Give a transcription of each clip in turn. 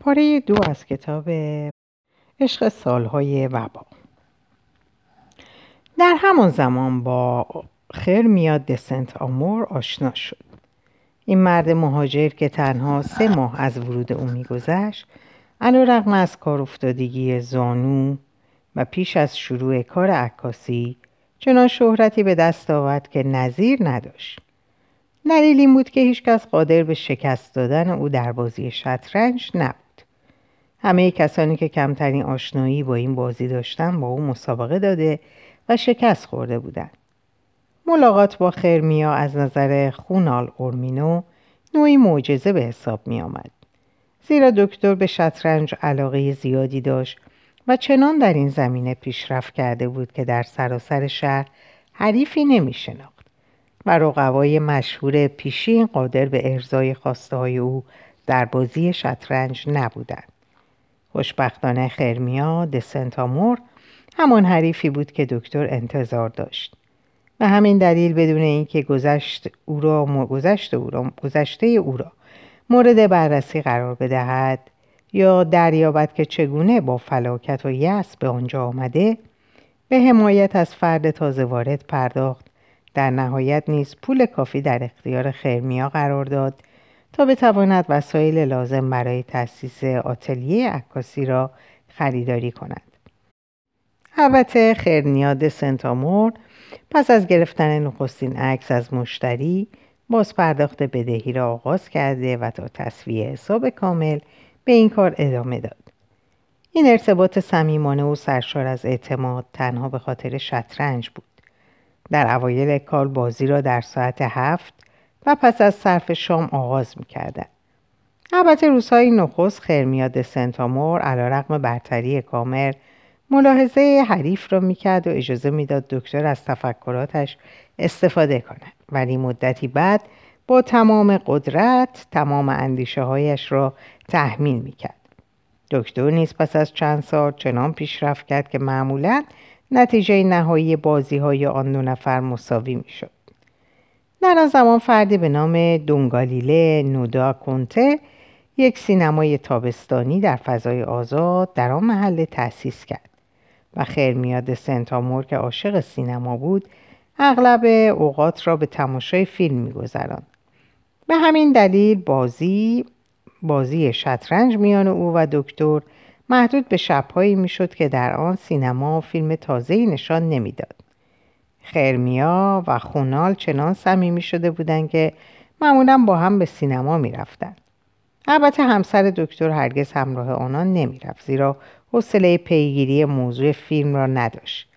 پاره دو از کتاب عشق سالهای وبا. در همان زمان با خیر میاد دسنت آمور آشنا شد. این مرد مهاجر که تنها سه ماه از ورود او میگذشت علا رقم از کار افتادگی زانو و پیش از شروع کار عکاسی چنان شهرتی به دست آورد که نظیر نداشت. دلیل این بود که هیچکس قادر به شکست دادن او در بازی شطرنج نبود. همه کسانی که کمترین آشنایی با این بازی داشتن با او مسابقه داده و شکست خورده بودند ملاقات با خرمیا از نظر خونال اورمینو نوعی معجزه به حساب می آمد. زیرا دکتر به شطرنج علاقه زیادی داشت و چنان در این زمینه پیشرفت کرده بود که در سراسر شهر حریفی نمی شناخت و رقبای مشهور پیشین قادر به ارزای خواسته های او در بازی شطرنج نبودند. خوشبختانه خرمیا دسنتامور همان حریفی بود که دکتر انتظار داشت. به همین دلیل بدون اینکه گذشت او را گذشت او را گذشته او را مورد بررسی قرار بدهد یا دریابد که چگونه با فلاکت و یأس به آنجا آمده به حمایت از فرد تازه وارد پرداخت در نهایت نیز پول کافی در اختیار خرمیا قرار داد تا بتواند وسایل لازم برای تأسیس آتلیه عکاسی را خریداری کند البته خرنیاد سنتامور پس از گرفتن نخستین عکس از مشتری باز پرداخت بدهی را آغاز کرده و تا تصویه حساب کامل به این کار ادامه داد. این ارتباط صمیمانه و سرشار از اعتماد تنها به خاطر شطرنج بود. در اوایل کار بازی را در ساعت هفت و پس از صرف شام آغاز می کردن. البته روزهای نخست خرمیاد سنتامور علا رقم برتری کامل ملاحظه حریف را می‌کرد و اجازه می‌داد دکتر از تفکراتش استفاده کند. ولی مدتی بعد با تمام قدرت تمام اندیشه هایش را تحمیل می‌کرد. دکتر نیز پس از چند سال چنان پیشرفت کرد که معمولا نتیجه نهایی بازی های آن دو نفر مساوی می‌شد. در آن زمان فردی به نام دونگالیله نودا کنته یک سینمای تابستانی در فضای آزاد در آن محله تأسیس کرد و خیرمیاد سنتامور که عاشق سینما بود. اغلب اوقات را به تماشای فیلم میگذراند. به همین دلیل بازی بازی شطرنج میان او و دکتر محدود به شبهایی می‌شد که در آن سینما فیلم تازه‌ای نشان نمی‌داد. خرمیا و خونال چنان صمیمی شده بودند که معمولا با هم به سینما می‌رفتند. البته همسر دکتر هرگز همراه آنان نمی‌رفت زیرا حوصله پیگیری موضوع فیلم را نداشت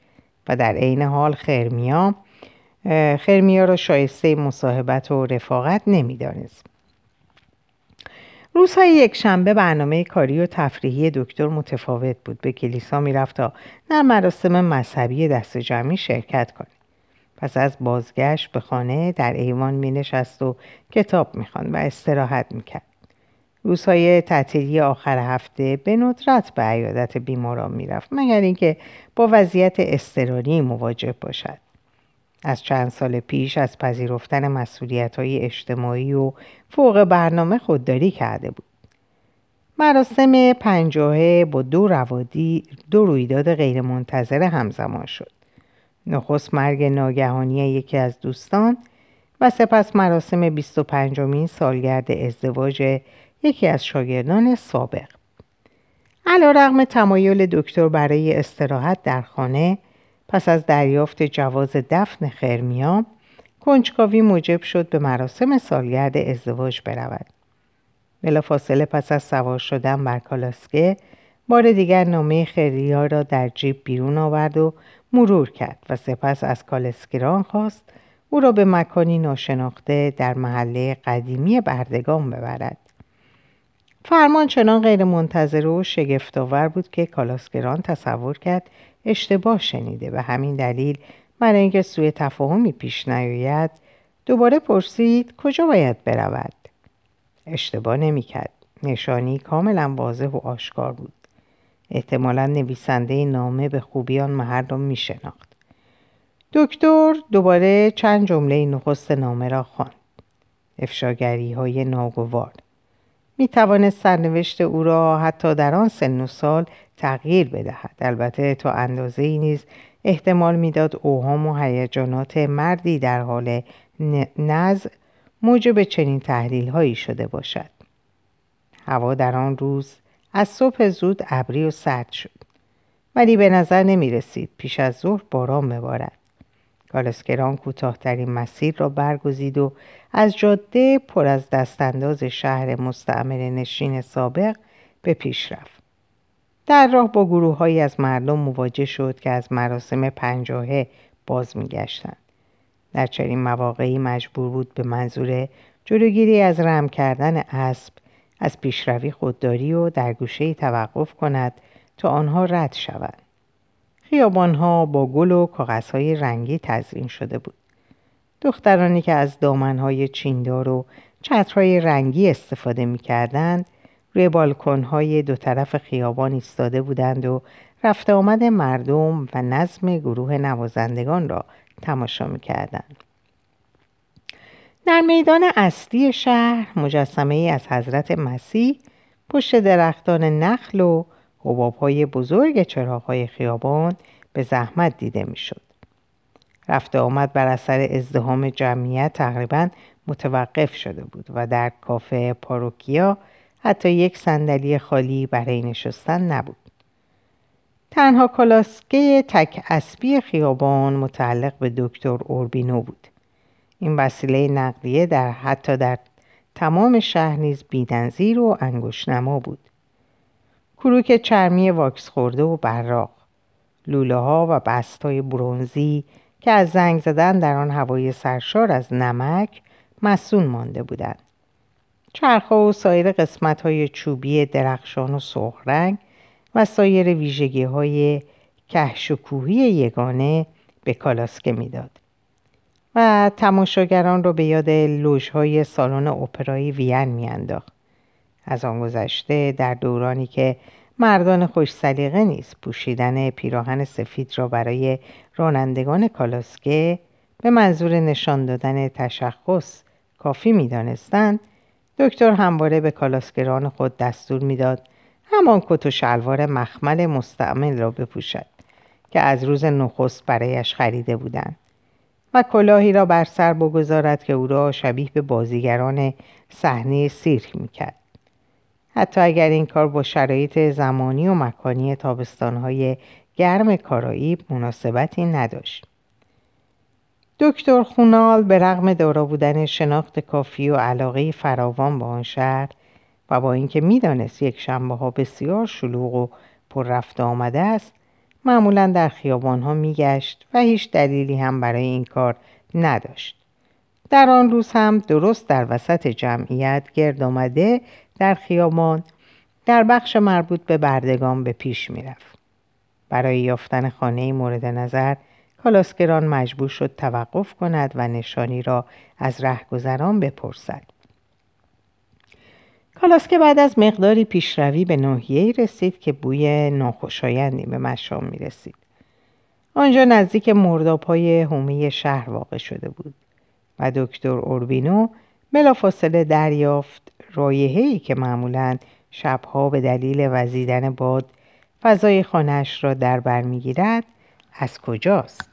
و در عین حال خرمیا خرمیا را شایسته مصاحبت و رفاقت نمی‌دانست. روزهای یک شنبه برنامه کاری و تفریحی دکتر متفاوت بود. به کلیسا می‌رفت تا در مراسم مذهبی دست جمعی شرکت کند پس از بازگشت به خانه در ایوان می نشست و کتاب می و استراحت می کرد. روزهای تعطیلی آخر هفته به ندرت به عیادت بیماران می‌رفت مگر اینکه با وضعیت اضطراری مواجه باشد. از چند سال پیش از پذیرفتن مسئولیت های اجتماعی و فوق برنامه خودداری کرده بود. مراسم پنجاهه با دو, روادی دو رویداد غیرمنتظره همزمان شد. نخست مرگ ناگهانی یکی از دوستان و سپس مراسم 25 مین سالگرد ازدواج یکی از شاگردان سابق. علا رغم تمایل دکتر برای استراحت در خانه پس از دریافت جواز دفن خرمیا کنجکاوی موجب شد به مراسم سالگرد ازدواج برود. فاصله پس از سوار شدن بر کالاسکه بار دیگر نامه خریا را در جیب بیرون آورد و مرور کرد و سپس از کالسکران خواست او را به مکانی ناشناخته در محله قدیمی بردگان ببرد. فرمان چنان غیر منتظر و شگفتآور بود که کالاسکران تصور کرد اشتباه شنیده به همین دلیل برای اینکه سوی تفاهمی پیش نیاید دوباره پرسید کجا باید برود. اشتباه نمی‌کرد. نشانی کاملا واضح و آشکار بود. احتمالا نویسنده نامه به خوبی آن محل میشناخت. دکتر دوباره چند جمله نخست نامه را خواند. افشاگری های ناگوار. می توانست سرنوشت او را حتی در آن سن و سال تغییر بدهد. البته تا اندازه ای نیز احتمال می‌داد اوهام و هیجانات مردی در حال نزع موجب چنین تحلیل هایی شده باشد. هوا در آن روز از صبح زود ابری و سرد شد. ولی به نظر نمی رسید پیش از ظهر باران ببارد. کالسکران کوتاهترین مسیر را برگزید و از جاده پر از دستانداز شهر مستعمر نشین سابق به پیش رفت. در راه با گروه های از مردم مواجه شد که از مراسم پنجاهه باز میگشتند. در چنین مواقعی مجبور بود به منظور جلوگیری از رم کردن اسب از پیشروی خودداری و در گوشه توقف کند تا آنها رد شوند. خیابانها با گل و کاغذهای رنگی تزئین شده بود. دخترانی که از دامنهای چیندار و چترهای رنگی استفاده می کردند روی بالکنهای دو طرف خیابان ایستاده بودند و رفت آمد مردم و نظم گروه نوازندگان را تماشا می کردند. در میدان اصلی شهر مجسمه ای از حضرت مسیح پشت درختان نخل و حباب های بزرگ چراغ های خیابان به زحمت دیده می‌شد. رفته آمد بر اثر ازدهام جمعیت تقریبا متوقف شده بود و در کافه پاروکیا حتی یک صندلی خالی برای نشستن نبود. تنها کلاسکه تک اسبی خیابان متعلق به دکتر اوربینو بود. این وسیله نقلیه در حتی در تمام شهر نیز بیدنزیر و انگشنما بود. کروک چرمی واکس خورده و براق لوله ها و بست های برونزی که از زنگ زدن در آن هوای سرشار از نمک مسون مانده بودند. چرخها و سایر قسمت های چوبی درخشان و سرخ و سایر ویژگی های کهش و کوهی یگانه به کالاسکه می‌داد و تماشاگران را به یاد های سالن اپرای وین میانداخت از آن گذشته در دورانی که مردان خوش سلیقه نیست پوشیدن پیراهن سفید را برای رانندگان کالاسکه به منظور نشان دادن تشخص کافی می دانستند دکتر همواره به کالاسکران خود دستور می‌داد همان کت و شلوار مخمل مستعمل را بپوشد که از روز نخست برایش خریده بودند و کلاهی را بر سر بگذارد که او را شبیه به بازیگران صحنه سیرک می‌کرد. حتی اگر این کار با شرایط زمانی و مکانی تابستانهای گرم کارائیب مناسبتی نداشت. دکتر خونال به رغم دارا بودن شناخت کافی و علاقه فراوان به آن شهر و با اینکه می‌دانست یک شنبه ها بسیار شلوغ و پر رفت آمده است معمولا در خیابان ها میگشت و هیچ دلیلی هم برای این کار نداشت. در آن روز هم درست در وسط جمعیت گرد آمده در خیابان در بخش مربوط به بردگان به پیش می‌رفت برای یافتن خانه مورد نظر کالاسکران مجبور شد توقف کند و نشانی را از رهگذران بپرسد کالاسکه بعد از مقداری پیشروی به ناحیه‌ای رسید که بوی ناخوشایندی به مشام می رسید. آنجا نزدیک مردابهای هومی شهر واقع شده بود و دکتر اوربینو بلافاصله دریافت رایحه‌ای که معمولا شبها به دلیل وزیدن باد فضای خانهاش را در بر می‌گیرد از کجاست؟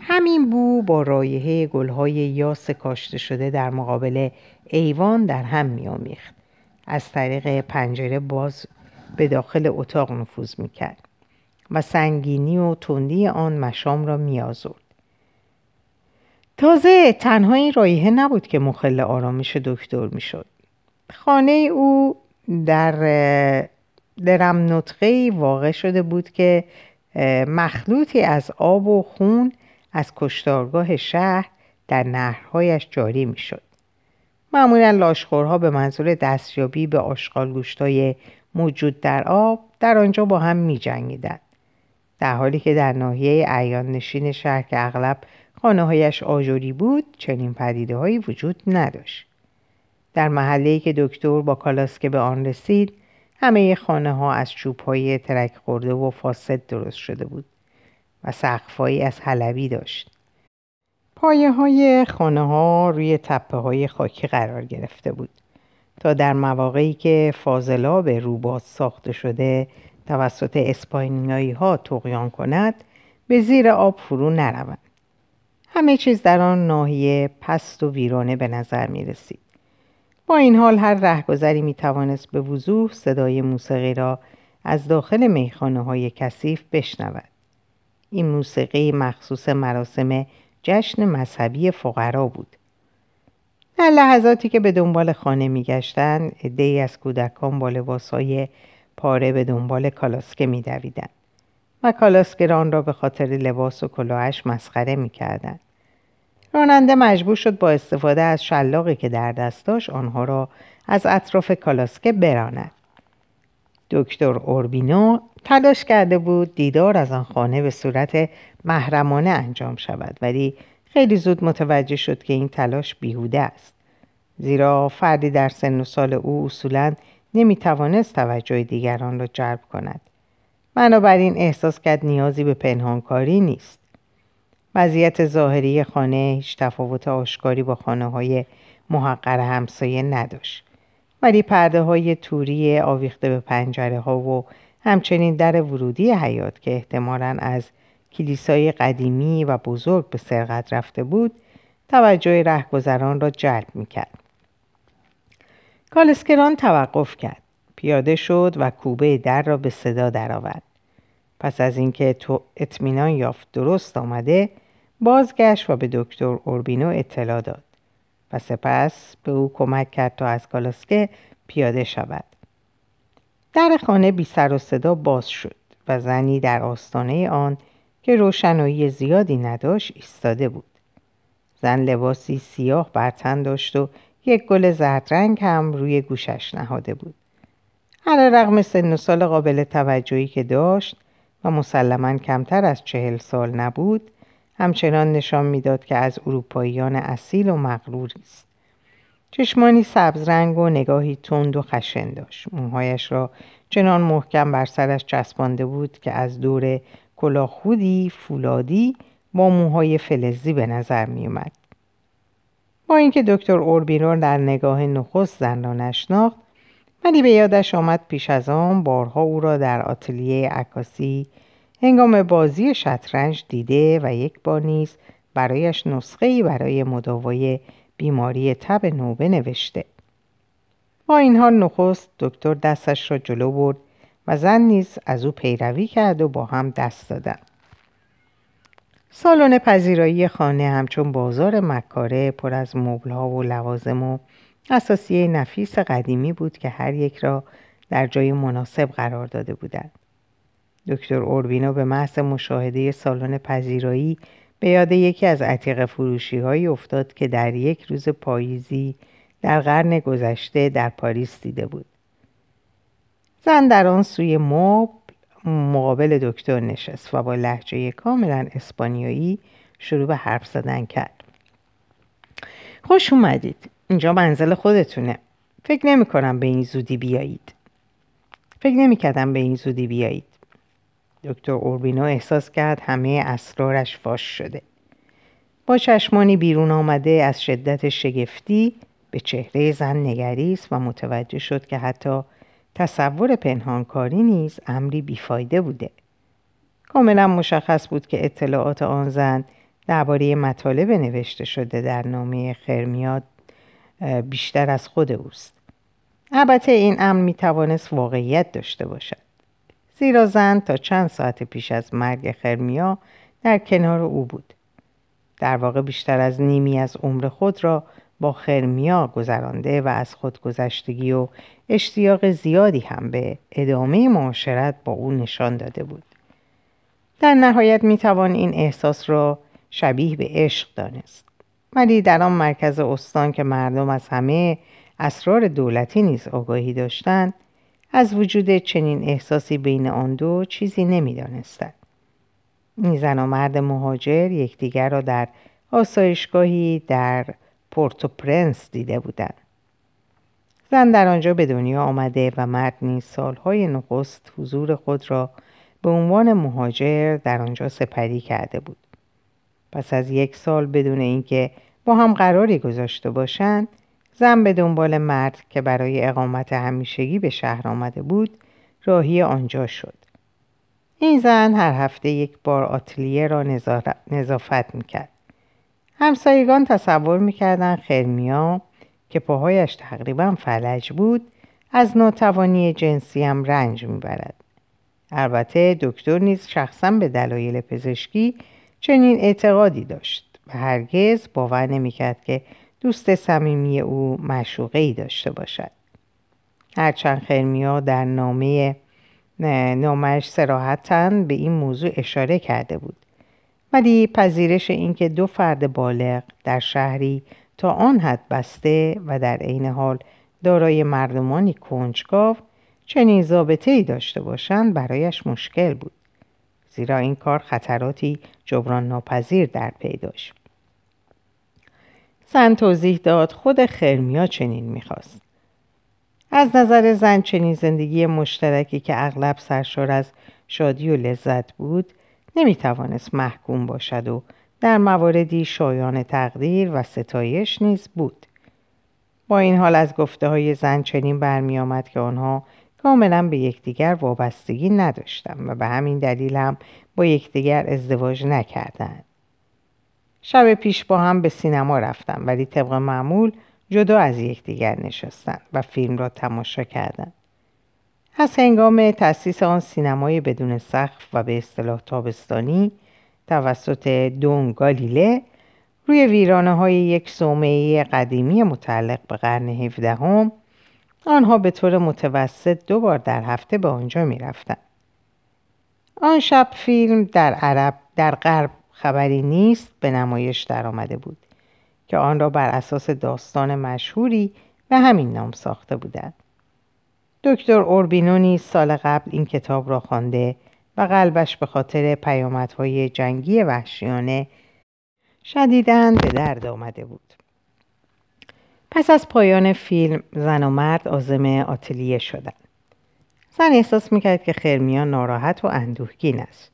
همین بو با رایحه گلهای یاس کاشته شده در مقابل ایوان در هم میآمیخت. از طریق پنجره باز به داخل اتاق نفوذ می‌کرد و سنگینی و تندی آن مشام را میآزرد. تازه تنها این رایحه نبود که مخل آرامش دکتر می‌شد خانه او در درم نطقه واقع شده بود که مخلوطی از آب و خون از کشتارگاه شهر در نهرهایش جاری می‌شد. معمولا لاشخورها به منظور دستیابی به آشغال گوشتای موجود در آب در آنجا با هم می جنگیدن. در حالی که در ناحیه ایان نشین شهر که اغلب خانه هایش آجوری بود چنین پدیده هایی وجود نداشت. در محله که دکتر با کالاسکه به آن رسید همه خانه ها از چوب های ترک خورده و فاسد درست شده بود و سقفهایی از حلبی داشت. پایه های خانه ها روی تپه های خاکی قرار گرفته بود تا در مواقعی که فاضلاب روباز ساخته شده توسط اسپانیایی ها کند به زیر آب فرو نروند همه چیز در آن ناحیه پست و ویرانه به نظر می رسید. با این حال هر رهگذری می توانست به وضوح صدای موسیقی را از داخل میخانه های کثیف بشنود. این موسیقی مخصوص مراسم جشن مذهبی فقرا بود. در لحظاتی که به دنبال خانه می گشتن، ای از کودکان با لباسهای پاره به دنبال کالاسکه می دویدن. و کالاسکران را به خاطر لباس و کلاهش مسخره می کردن. راننده مجبور شد با استفاده از شلاقی که در دست داشت آنها را از اطراف کالاسکه براند. دکتر اوربینو تلاش کرده بود دیدار از آن خانه به صورت محرمانه انجام شود ولی خیلی زود متوجه شد که این تلاش بیهوده است زیرا فردی در سن و سال او اصولا نمی‌توانست توجه دیگران را جلب کند بنابراین احساس کرد نیازی به پنهانکاری نیست. وضعیت ظاهری خانه هیچ تفاوت آشکاری با خانه های محقر همسایه نداشت. ولی پرده های توری آویخته به پنجره ها و همچنین در ورودی حیات که احتمالا از کلیسای قدیمی و بزرگ به سرقت رفته بود توجه رهگذران را جلب می‌کرد. کالسکران توقف کرد. پیاده شد و کوبه در را به صدا درآورد. پس از اینکه اطمینان یافت درست آمده بازگشت و به دکتر اوربینو اطلاع داد و سپس به او کمک کرد تا از کالاسکه پیاده شود. در خانه بی سر و صدا باز شد و زنی در آستانه آن که روشنایی زیادی نداشت ایستاده بود. زن لباسی سیاه بر تن داشت و یک گل زردرنگ هم روی گوشش نهاده بود. هر رغم سن و سال قابل توجهی که داشت و مسلما کمتر از چهل سال نبود همچنان نشان می‌داد که از اروپاییان اصیل و مغروری است چشمانی سبز رنگ و نگاهی تند و خشن داشت موهایش را چنان محکم بر سرش چسبانده بود که از دور کلاهخودی فولادی با موهای فلزی به نظر می اومد. با اینکه دکتر اوربینور در نگاه نخست زن را نشناخت ولی به یادش آمد پیش از آن بارها او را در آتلیه عکاسی هنگام بازی شطرنج دیده و یک بار نیز برایش نسخه برای مداوای بیماری تب نوبه نوشته با این حال نخست دکتر دستش را جلو برد و زن نیز از او پیروی کرد و با هم دست دادن سالن پذیرایی خانه همچون بازار مکاره پر از مبلها و لوازم و اساسیه نفیس قدیمی بود که هر یک را در جای مناسب قرار داده بودند. دکتر اوربینو به محض مشاهده سالن پذیرایی به یاد یکی از عتیق فروشی های افتاد که در یک روز پاییزی در قرن گذشته در پاریس دیده بود. زن در آن سوی مبل مقابل دکتر نشست و با لحجه کاملا اسپانیایی شروع به حرف زدن کرد. خوش اومدید. اینجا منزل خودتونه. فکر نمی کنم به این زودی بیایید. فکر نمی کردم به این زودی بیایید. دکتر اوربینو احساس کرد همه اسرارش فاش شده. با چشمانی بیرون آمده از شدت شگفتی به چهره زن نگریست و متوجه شد که حتی تصور پنهانکاری نیز امری بیفایده بوده. کاملا مشخص بود که اطلاعات آن زن درباره مطالب نوشته شده در نامه خرمیاد بیشتر از خود اوست. البته این امر می توانست واقعیت داشته باشد. زیرا زن تا چند ساعت پیش از مرگ خرمیا در کنار او بود. در واقع بیشتر از نیمی از عمر خود را با خرمیا گذرانده و از خودگذشتگی و اشتیاق زیادی هم به ادامه معاشرت با او نشان داده بود. در نهایت می توان این احساس را شبیه به عشق دانست. ولی در آن مرکز استان که مردم از همه اسرار دولتی نیز آگاهی داشتند از وجود چنین احساسی بین آن دو چیزی نمی‌دانستند. این زن و مرد مهاجر یکدیگر را در آسایشگاهی در پورتو پرنس دیده بودند. زن در آنجا به دنیا آمده و مرد نیز سالهای نخست حضور خود را به عنوان مهاجر در آنجا سپری کرده بود. پس از یک سال بدون اینکه با هم قراری گذاشته باشند زن به دنبال مرد که برای اقامت همیشگی به شهر آمده بود راهی آنجا شد. این زن هر هفته یک بار آتلیه را نظافت می‌کرد. همسایگان تصور می‌کردن خرمیا که پاهایش تقریبا فلج بود از ناتوانی جنسی هم رنج می‌برد. البته دکتر نیز شخصا به دلایل پزشکی چنین اعتقادی داشت و هرگز باور نمی‌کرد که دوست صمیمی او مشوقه ای داشته باشد. هرچند خرمیا در نامه نامش سراحتا به این موضوع اشاره کرده بود. ولی پذیرش اینکه دو فرد بالغ در شهری تا آن حد بسته و در عین حال دارای مردمانی کنجکاو چنین ضابطه ای داشته باشند برایش مشکل بود. زیرا این کار خطراتی جبران ناپذیر در پیداش زن توضیح داد خود خرمیا چنین می‌خواست. از نظر زن چنین زندگی مشترکی که اغلب سرشار از شادی و لذت بود نمی‌توانست محکوم باشد و در مواردی شایان تقدیر و ستایش نیز بود. با این حال از گفته های زن چنین برمی آمد که آنها کاملا به یکدیگر وابستگی نداشتند و به همین دلیل هم با یکدیگر ازدواج نکردند. شب پیش با هم به سینما رفتم ولی طبق معمول جدا از یکدیگر نشستند و فیلم را تماشا کردند. از هنگام تأسیس آن سینمای بدون سقف و به اصطلاح تابستانی توسط دون گالیله روی ویرانه های یک صومعه قدیمی متعلق به قرن هفدهم آنها به طور متوسط دو بار در هفته به آنجا می رفتن. آن شب فیلم در عرب در غرب خبری نیست به نمایش درآمده بود که آن را بر اساس داستان مشهوری به همین نام ساخته بودند. دکتر اوربینونی سال قبل این کتاب را خوانده و قلبش به خاطر پیامدهای جنگی وحشیانه شدیداً به درد آمده بود. پس از پایان فیلم زن و مرد آزم آتلیه شدند. زن احساس می‌کرد که خرمیان ناراحت و اندوهگین است.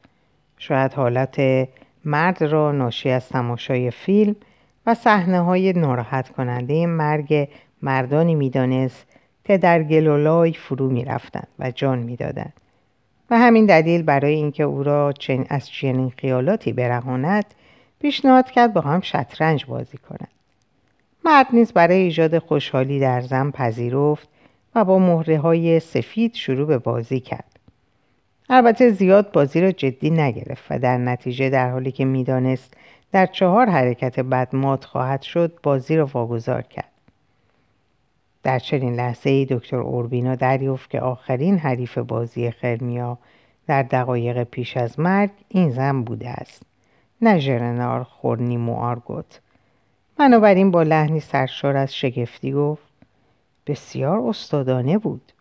شاید حالت مرد را ناشی از تماشای فیلم و صحنه های ناراحت کننده مرگ مردانی می‌دانست که در گلولای فرو می‌رفتند و جان می‌دادند و همین دلیل برای اینکه او را چن از چنین خیالاتی برهاند پیشنهاد کرد با هم شطرنج بازی کنند مرد نیز برای ایجاد خوشحالی در زن پذیرفت و با مهره های سفید شروع به بازی کرد. البته زیاد بازی را جدی نگرفت و در نتیجه در حالی که می‌دانست در چهار حرکت بعد مات خواهد شد بازی را واگذار کرد. در چنین لحظه ای دکتر اوربینا دریافت که آخرین حریف بازی خرمیا در دقایق پیش از مرگ این زن بوده است. نه ژرنار خورنیمو آرگوت بنابراین با لحنی سرشار از شگفتی گفت بسیار استادانه بود.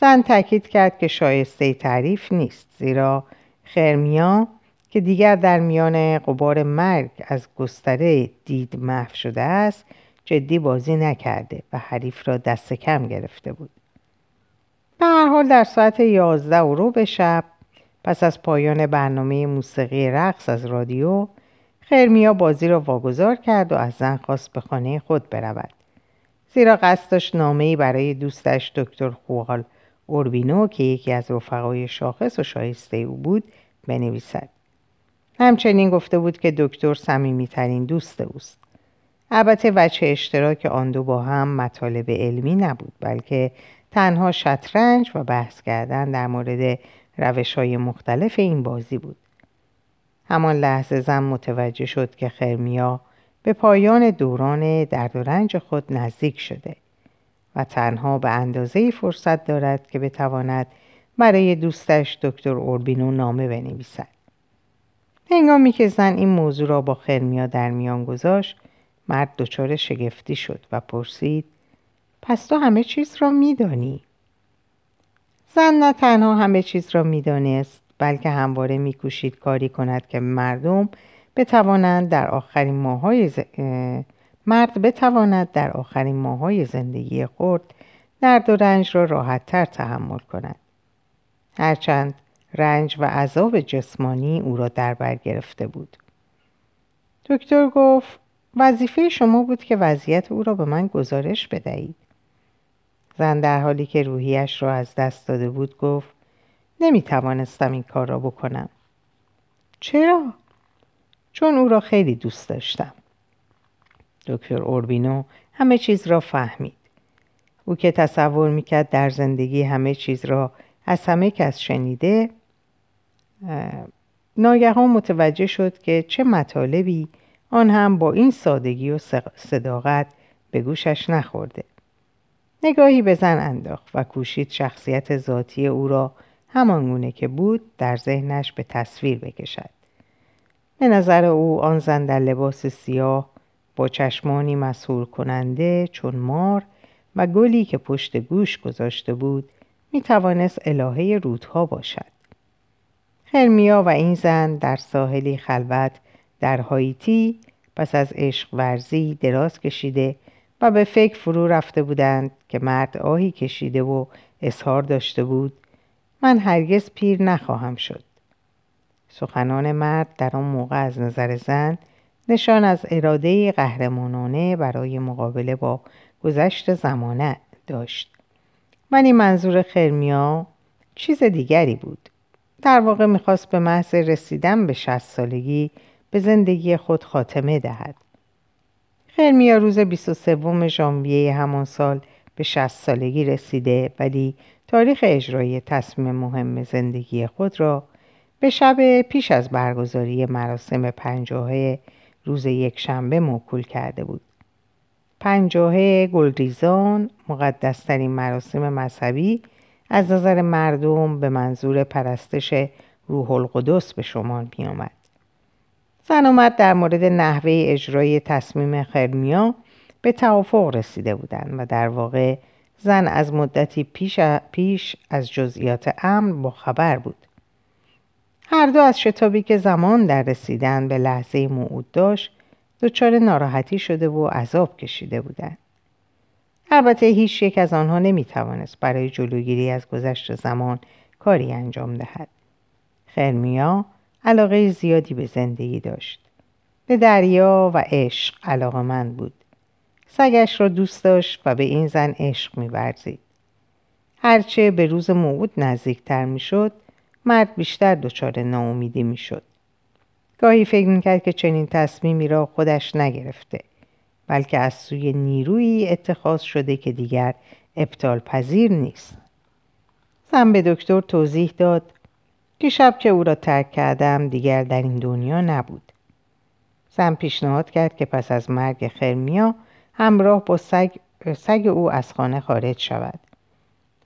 زن تاکید کرد که شایسته تعریف نیست زیرا خرمیا که دیگر در میان قبار مرگ از گستره دید محو شده است جدی بازی نکرده و حریف را دست کم گرفته بود. به هر حال در ساعت یازده و شب پس از پایان برنامه موسیقی رقص از رادیو خرمیا بازی را واگذار کرد و از زن خواست به خانه خود برود. زیرا قصد داشت نامهای برای دوستش دکتر خوال اوربینو که یکی از رفقای شاخص و شایسته او بود بنویسد. همچنین گفته بود که دکتر صمیمیترین دوست اوست. البته وجه اشتراک آن دو با هم مطالب علمی نبود بلکه تنها شطرنج و بحث کردن در مورد روش های مختلف این بازی بود. همان لحظه زن متوجه شد که خرمیا به پایان دوران درد و رنج خود نزدیک شده و تنها به اندازه فرصت دارد که بتواند برای دوستش دکتر اوربینو نامه بنویسد. هنگامی که زن این موضوع را با خرمیا در میان گذاشت مرد دچار شگفتی شد و پرسید پس تو همه چیز را میدانی زن نه تنها همه چیز را می‌دانست بلکه همواره میکوشید کاری کند که مردم بتوانند در آخرین ماهای مرد بتواند در آخرین ماهای زندگی خود درد و رنج را راحتتر تحمل کند. هرچند رنج و عذاب جسمانی او را در بر گرفته بود. دکتر گفت وظیفه شما بود که وضعیت او را به من گزارش بدهید. زن در حالی که روحیش را از دست داده بود گفت نمی توانستم این کار را بکنم. چرا؟ چون او را خیلی دوست داشتم. دکتر اوربینو همه چیز را فهمید. او که تصور می‌کرد در زندگی همه چیز را از همه کس شنیده ناگهان متوجه شد که چه مطالبی آن هم با این سادگی و صداقت به گوشش نخورده. نگاهی به زن انداخت و کوشید شخصیت ذاتی او را همانگونه که بود در ذهنش به تصویر بکشد به نظر او آن زن در لباس سیاه با چشمانی مسهور کننده چون مار و گلی که پشت گوش گذاشته بود می توانست الهه رودها باشد. خرمیا و این زن در ساحلی خلوت در هایتی پس از عشق ورزی دراز کشیده و به فکر فرو رفته بودند که مرد آهی کشیده و اظهار داشته بود من هرگز پیر نخواهم شد. سخنان مرد در آن موقع از نظر زن نشان از اراده قهرمانانه برای مقابله با گذشت زمانه داشت. ولی منظور خرمیا چیز دیگری بود. در واقع می‌خواست به محض رسیدن به شست سالگی به زندگی خود خاتمه دهد. خرمیا روز 23 ژانویه همان سال به شست سالگی رسیده ولی تاریخ اجرای تصمیم مهم زندگی خود را به شب پیش از برگزاری مراسم پنجاهه روز یک شنبه موکول کرده بود. پنجاهه گلریزان مقدسترین مراسم مذهبی از نظر مردم به منظور پرستش روح القدس به شمار می آمد. زن آمد در مورد نحوه اجرای تصمیم خرمیا به توافق رسیده بودند و در واقع زن از مدتی پیش, پیش از جزئیات امر با خبر بود. هر دو از شتابی که زمان در رسیدن به لحظه موعود داشت دچار ناراحتی شده و عذاب کشیده بودند. البته هیچ یک از آنها نمی توانست برای جلوگیری از گذشت زمان کاری انجام دهد. خرمیا علاقه زیادی به زندگی داشت. به دریا و عشق علاقه من بود. سگش را دوست داشت و به این زن عشق میورزید. هرچه به روز موعود نزدیکتر می‌شد مرد بیشتر دچار ناامیدی می‌شد. گاهی فکر می‌کرد که چنین تصمیمی را خودش نگرفته بلکه از سوی نیرویی اتخاذ شده که دیگر ابطال پذیر نیست. زن به دکتر توضیح داد دیشب که او را ترک کردم دیگر در این دنیا نبود. زن پیشنهاد کرد که پس از مرگ خرمیا همراه با سگ, سگ او از خانه خارج شود.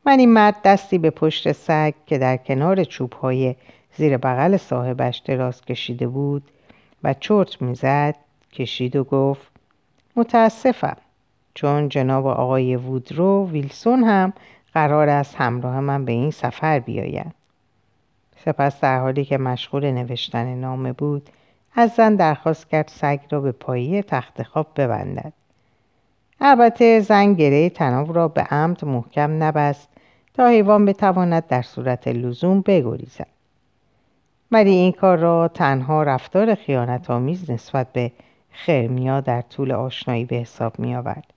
من این مرد دستی به پشت سگ که در کنار چوبهای زیر بغل صاحبش دراز کشیده بود و چرت می‌زد کشید و گفت متاسفم چون جناب آقای وودرو ویلسون هم قرار است همراه من به این سفر بیاید. سپس در حالی که مشغول نوشتن نامه بود از زن درخواست کرد سگ را به پایه تخت خواب ببندد. البته زن گره تناب را به عمد محکم نبست تا حیوان بتواند در صورت لزوم بگریزد ولی این کار را تنها رفتار خیانت آمیز نسبت به خرمیا در طول آشنایی به حساب می آورد.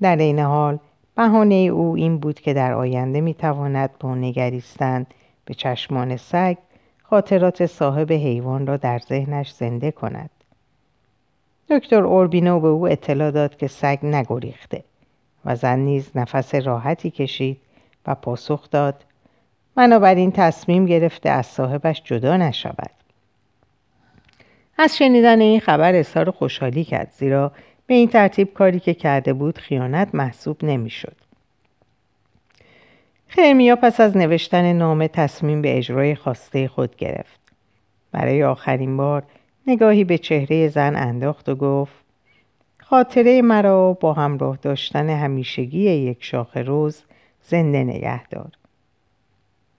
در این حال بهانه او این بود که در آینده می تواند با نگریستن به چشمان سگ خاطرات صاحب حیوان را در ذهنش زنده کند. دکتر اوربینو به او اطلاع داد که سگ نگریخته و زن نیز نفس راحتی کشید و پاسخ داد بنابراین تصمیم گرفته از صاحبش جدا نشود از شنیدن این خبر اظهار خوشحالی کرد زیرا به این ترتیب کاری که کرده بود خیانت محسوب نمی‌شد. خرمیا پس از نوشتن نامه تصمیم به اجرای خواسته خود گرفت. برای آخرین بار نگاهی به چهره زن انداخت و گفت خاطره مرا با همراه داشتن همیشگی یک شاخ روز زنده نگهدار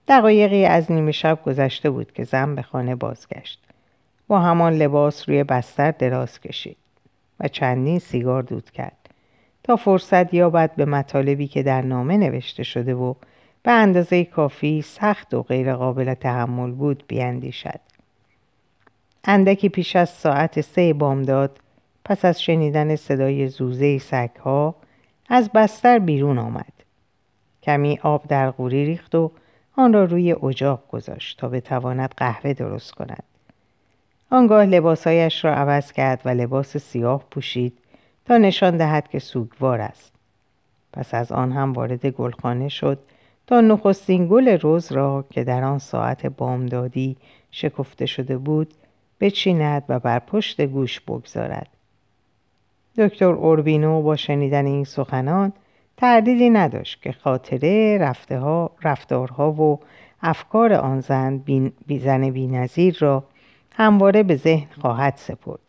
دقایقی از نیمه شب گذشته بود که زن به خانه بازگشت. با همان لباس روی بستر دراز کشید و چندین سیگار دود کرد تا فرصت یابد به مطالبی که در نامه نوشته شده و به اندازه کافی سخت و غیر قابل تحمل بود بیاندیشد. اندکی پیش از ساعت سه بامداد پس از شنیدن صدای زوزه سگها از بستر بیرون آمد. کمی آب در قوری ریخت و آن را روی اجاق گذاشت تا بتواند قهوه درست کند. آنگاه لباسهایش را عوض کرد و لباس سیاه پوشید تا نشان دهد که سوگوار است. پس از آن هم وارد گلخانه شد تا نخستین گل روز را که در آن ساعت بامدادی شکفته شده بود بچیند و بر پشت گوش بگذارد. دکتر اوربینو با شنیدن این سخنان تردیدی نداشت که خاطره رفته ها، رفتارها و افکار آن زن بی زن بی را همواره به ذهن خواهد سپرد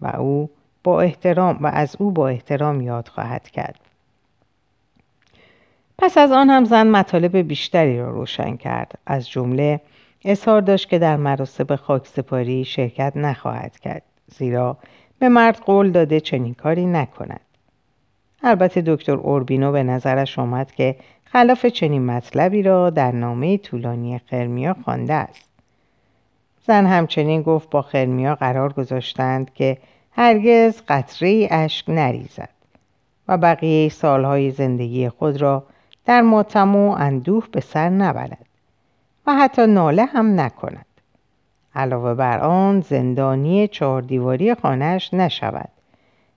و او با احترام و از او با احترام یاد خواهد کرد. پس از آن هم زن مطالب بیشتری را روشن کرد از جمله اظهار داشت که در مراسم خاکسپاری شرکت نخواهد کرد زیرا به مرد قول داده چنین کاری نکند. البته دکتر اوربینو به نظرش آمد که خلاف چنین مطلبی را در نامه طولانی خرمیا خوانده است. زن همچنین گفت با خرمیا قرار گذاشتند که هرگز قطره اشک نریزد و بقیه سالهای زندگی خود را در ماتم و اندوه به سر نبرد. و حتی ناله هم نکند. علاوه بر آن زندانی چهاردیواری خانهاش نشود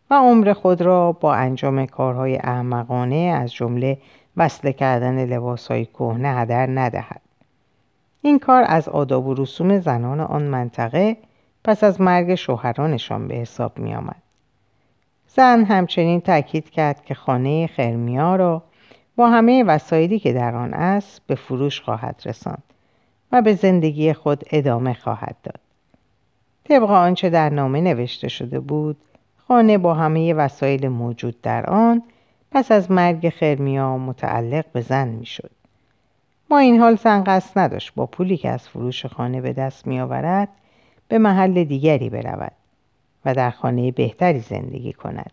و عمر خود را با انجام کارهای احمقانه از جمله وصله کردن لباسهای کهنه هدر ندهد. این کار از آداب و رسوم زنان آن منطقه پس از مرگ شوهرانشان به حساب می آمد. زن همچنین تاکید کرد که خانه خرمیا را با همه وسایلی که در آن است به فروش خواهد رساند. و به زندگی خود ادامه خواهد داد. طبق آنچه در نامه نوشته شده بود خانه با همه وسایل موجود در آن پس از مرگ خرمیا متعلق به زن می‌شد. با این حال زن قصد نداشت با پولی که از فروش خانه به دست می آورد به محل دیگری برود و در خانه بهتری زندگی کند.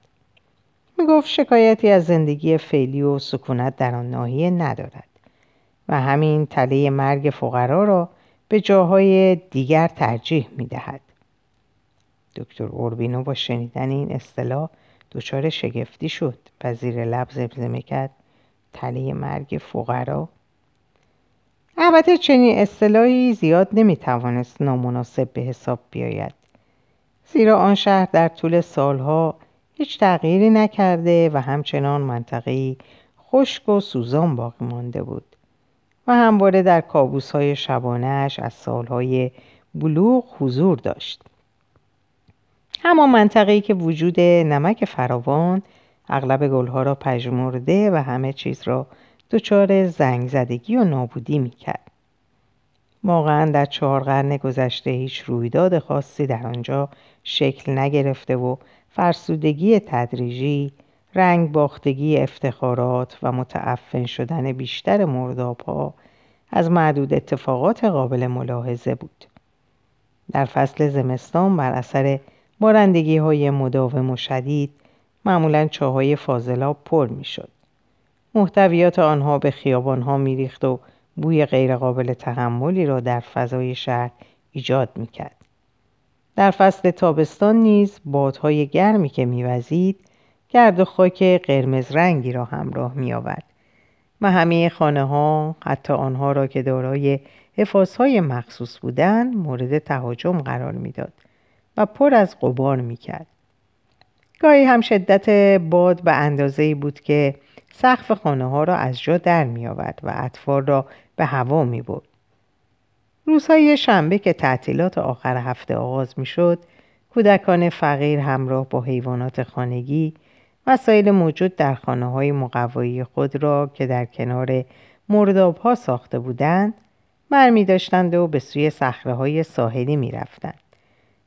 می گفت شکایتی از زندگی فعلی و سکونت در آن ناحیه ندارد و همین تله مرگ فقرا را به جاهای دیگر ترجیح می دهد. دکتر اوربینو با شنیدن این اصطلاح دچار شگفتی شد و زیر لب زمزمه کرد تله مرگ فقرا؟ البته چنین اصطلاحی زیاد نمی‌توانست نامناسب به حساب بیاید. زیرا آن شهر در طول سالها هیچ تغییری نکرده و همچنان منطقه‌ای خشک و سوزان باقی مانده بود. و همواره در کابوس های شبانهش از سالهای بلوغ حضور داشت همان منطقه‌ای که وجود نمک فراوان اغلب گلها را پژمرده و همه چیز را دچار زنگ زدگی و نابودی می‌کرد. واقعا در چهار قرن گذشته هیچ رویداد خاصی در آنجا شکل نگرفته و فرسودگی تدریجی، رنگ باختگی افتخارات و متعفن شدن بیشتر مرداب از معدود اتفاقات قابل ملاحظه بود. در فصل زمستان بر اثر بارندگی های مداوم و شدید معمولا چاهای فاضلاب پر می شد. محتویات آنها به خیابان ها می ریخت و بوی غیرقابل تحملی را در فضای شهر ایجاد می کرد. در فصل تابستان نیز بادهای گرمی که میوزید گرد و خاک قرمز رنگی را همراه می آورد و همه خانه ها حتی آنها را که دارای های مخصوص بودند مورد تهاجم قرار می‌داد و پر از قبار می کرد. گاهی هم شدت باد به اندازه بود که سقف خانه ها را از جا در می آورد و اطفال را به هوا می برد. روزهای شنبه که تعطیلات آخر هفته آغاز می شد کودکان فقیر همراه با حیوانات خانگی وسایل موجود در خانه های مقوایی خود را که در کنار مرداب ها ساخته بودند برمی داشتند و به سوی صخره های ساحلی می رفتند.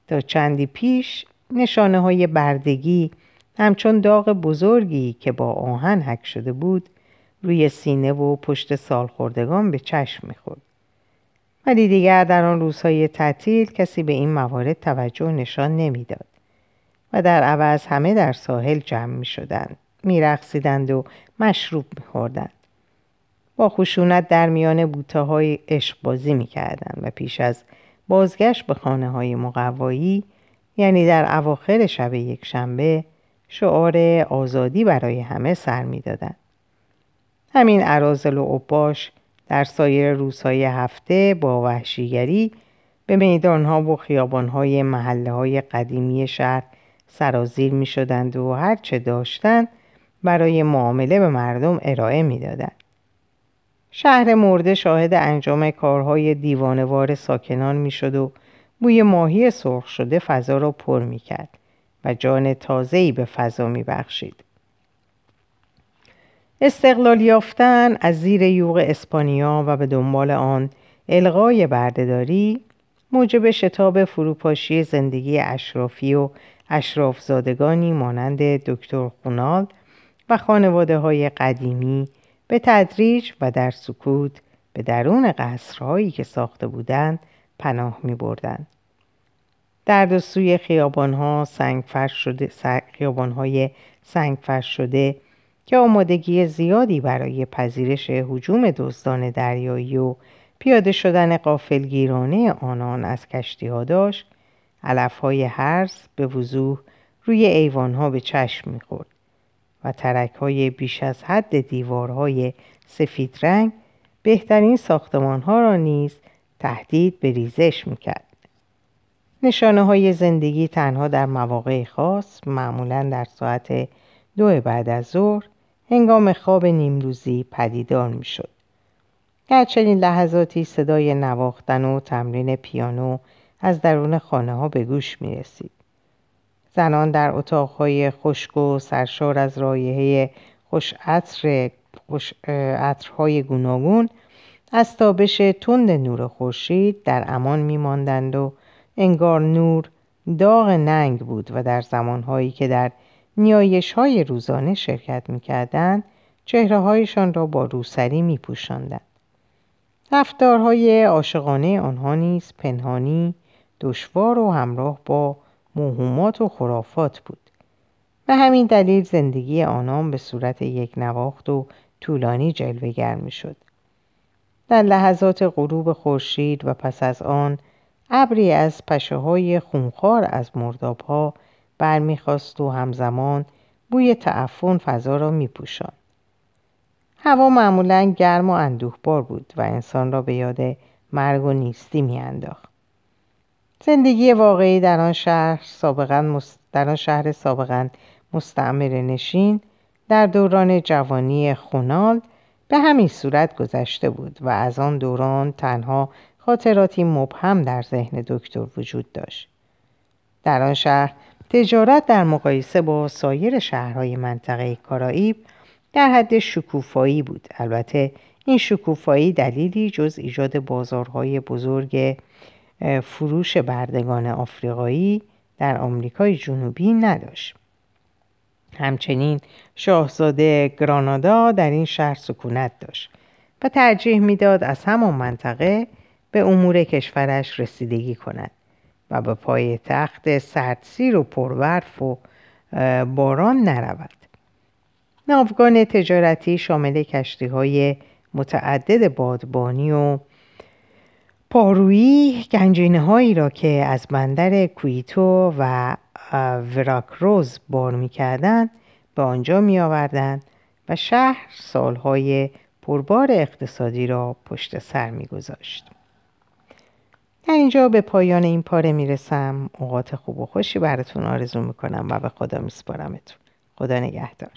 تا چندی پیش نشانه های بردگی همچون داغ بزرگی که با آهن حک شده بود روی سینه و پشت سالخوردگان به چشم می‌خورد ولی دیگر در آن روزهای تعطیل کسی به این موارد توجه نشان نمی‌داد و در عوض همه در ساحل جمع می شدند می و مشروب می خوردند. با خشونت در میان بوته های عشق بازی می کردند و پیش از بازگشت به خانه های مقوایی یعنی در اواخر شب یک شنبه شعار آزادی برای همه سر می‌دادند. همین عرازل و عباش در سایر روزهای هفته با وحشیگری به میدانها و خیابانهای محله های قدیمی شهر سرازیر می شدند و هرچه داشتند برای معامله به مردم ارائه می دادند. شهر مرده شاهد انجام کارهای دیوانوار ساکنان می شد و بوی ماهی سرخ شده فضا را پر می کرد و جان تازه‌ای به فضا می بخشید. استقلال یافتن از زیر یوغ اسپانیا و به دنبال آن الغای بردهداری موجب شتاب فروپاشی زندگی اشرافی و اشرافزادگانی مانند دکتر خونال و خانواده های قدیمی به تدریج و در سکوت به درون قصرهایی که ساخته بودند پناه می بردن. در دو سوی خیابانها سنگ فرش شده خیابانهای سنگ فرش شده که آمادگی زیادی برای پذیرش حجوم دزدان دریایی و پیاده شدن قافلگیرانه آنان از کشتی ها داشت علف های هرز به وضوح روی ایوانها به چشم می‌خورد و ترک های بیش از حد دیوارهای سفید رنگ بهترین ساختمان ها را نیز تهدید به ریزش می‌کرد. نشانه های زندگی تنها در مواقع خاص معمولا در ساعت دو بعد از ظهر هنگام خواب نیمروزی پدیدار می‌شد. در چنین لحظاتی صدای نواختن و تمرین پیانو از درون خانه ها به گوش می رسید. زنان در اتاقهای خشک و سرشار از رایحه خوش عطر خوش عطرهای گوناگون از تابش تند نور خورشید در امان میماندند و انگار نور داغ ننگ بود و در زمانهایی که در نیایش های روزانه شرکت می‌کردند چهره هایشان را با روسری می پوشندن. رفتارهای عاشقانه آنها نیز پنهانی دشوار و همراه با موهومات و خرافات بود و همین دلیل زندگی آنان به صورت یک نواخت و طولانی جلوگر می شد. در لحظات غروب خورشید و پس از آن ابری از پشه های خونخوار از مرداب ها برمیخواست و همزمان بوی تعفن فضا را می پوشان. هوا معمولا گرم و اندوهبار بود و انسان را به یاد مرگ و نیستی میانداخت. زندگی واقعی در آن شهر سابقا در آن شهر سابقا مستعمر نشین در دوران جوانی خونال به همین صورت گذشته بود و از آن دوران تنها خاطراتی مبهم در ذهن دکتر وجود داشت. در آن شهر تجارت در مقایسه با سایر شهرهای منطقه کارائیب در حد شکوفایی بود البته این شکوفایی دلیلی جز ایجاد بازارهای بزرگ فروش بردگان آفریقایی در آمریکای جنوبی نداشت. همچنین شاهزاده گرانادا در این شهر سکونت داشت و ترجیح می‌داد از همان منطقه به امور کشورش رسیدگی کند و به پای تخت سردسیر و پرورف و باران نرود. ناوگان تجارتی شامل کشتی های متعدد بادبانی و پارویی گنجینه هایی را که از بندر کویتو و وراکروز بار می کردن به آنجا می آوردن و شهر سالهای پربار اقتصادی را پشت سر می گذاشت. در اینجا به پایان این پاره می رسم اوقات خوب و خوشی براتون آرزو می‌کنم و به خدا میسپارمتون. خدا نگهدار.